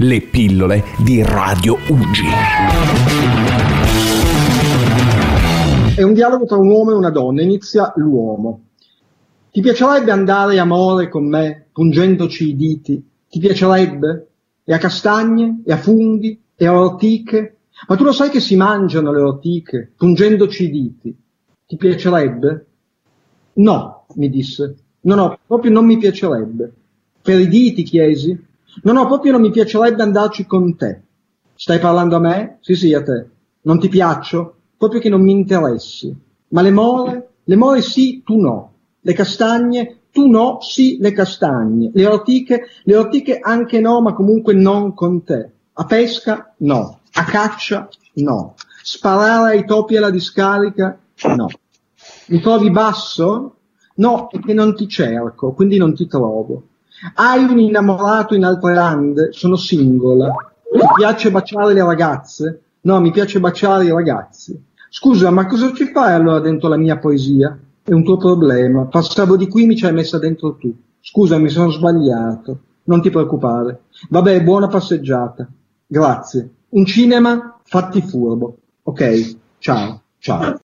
le pillole di Radio Uggi. È un dialogo tra un uomo e una donna, inizia l'uomo. Ti piacerebbe andare amore con me, pungendoci i diti? Ti piacerebbe? E a castagne, e a funghi, e a ortiche? Ma tu lo sai che si mangiano le ortiche, pungendoci i diti? Ti piacerebbe? No, mi disse. No, no, proprio non mi piacerebbe. Per i diti chiesi? No, no, proprio non mi piacerebbe andarci con te. Stai parlando a me? Sì, sì, a te. Non ti piaccio? Proprio che non mi interessi. Ma le more? Le more sì, tu no. Le castagne? Tu no, sì, le castagne. Le ortiche? Le ortiche anche no, ma comunque non con te. A pesca? No. A caccia? No. Sparare ai topi alla discarica? No. Mi trovi basso? No, perché non ti cerco, quindi non ti trovo. Hai un innamorato in altre lande? Sono singola. Ti piace baciare le ragazze? No, mi piace baciare i ragazzi. Scusa, ma cosa ci fai allora dentro la mia poesia? È un tuo problema. Passavo di qui, mi ci hai messa dentro tu. Scusa, mi sono sbagliato. Non ti preoccupare. Vabbè, buona passeggiata. Grazie. Un cinema, fatti furbo. Ok, ciao, ciao.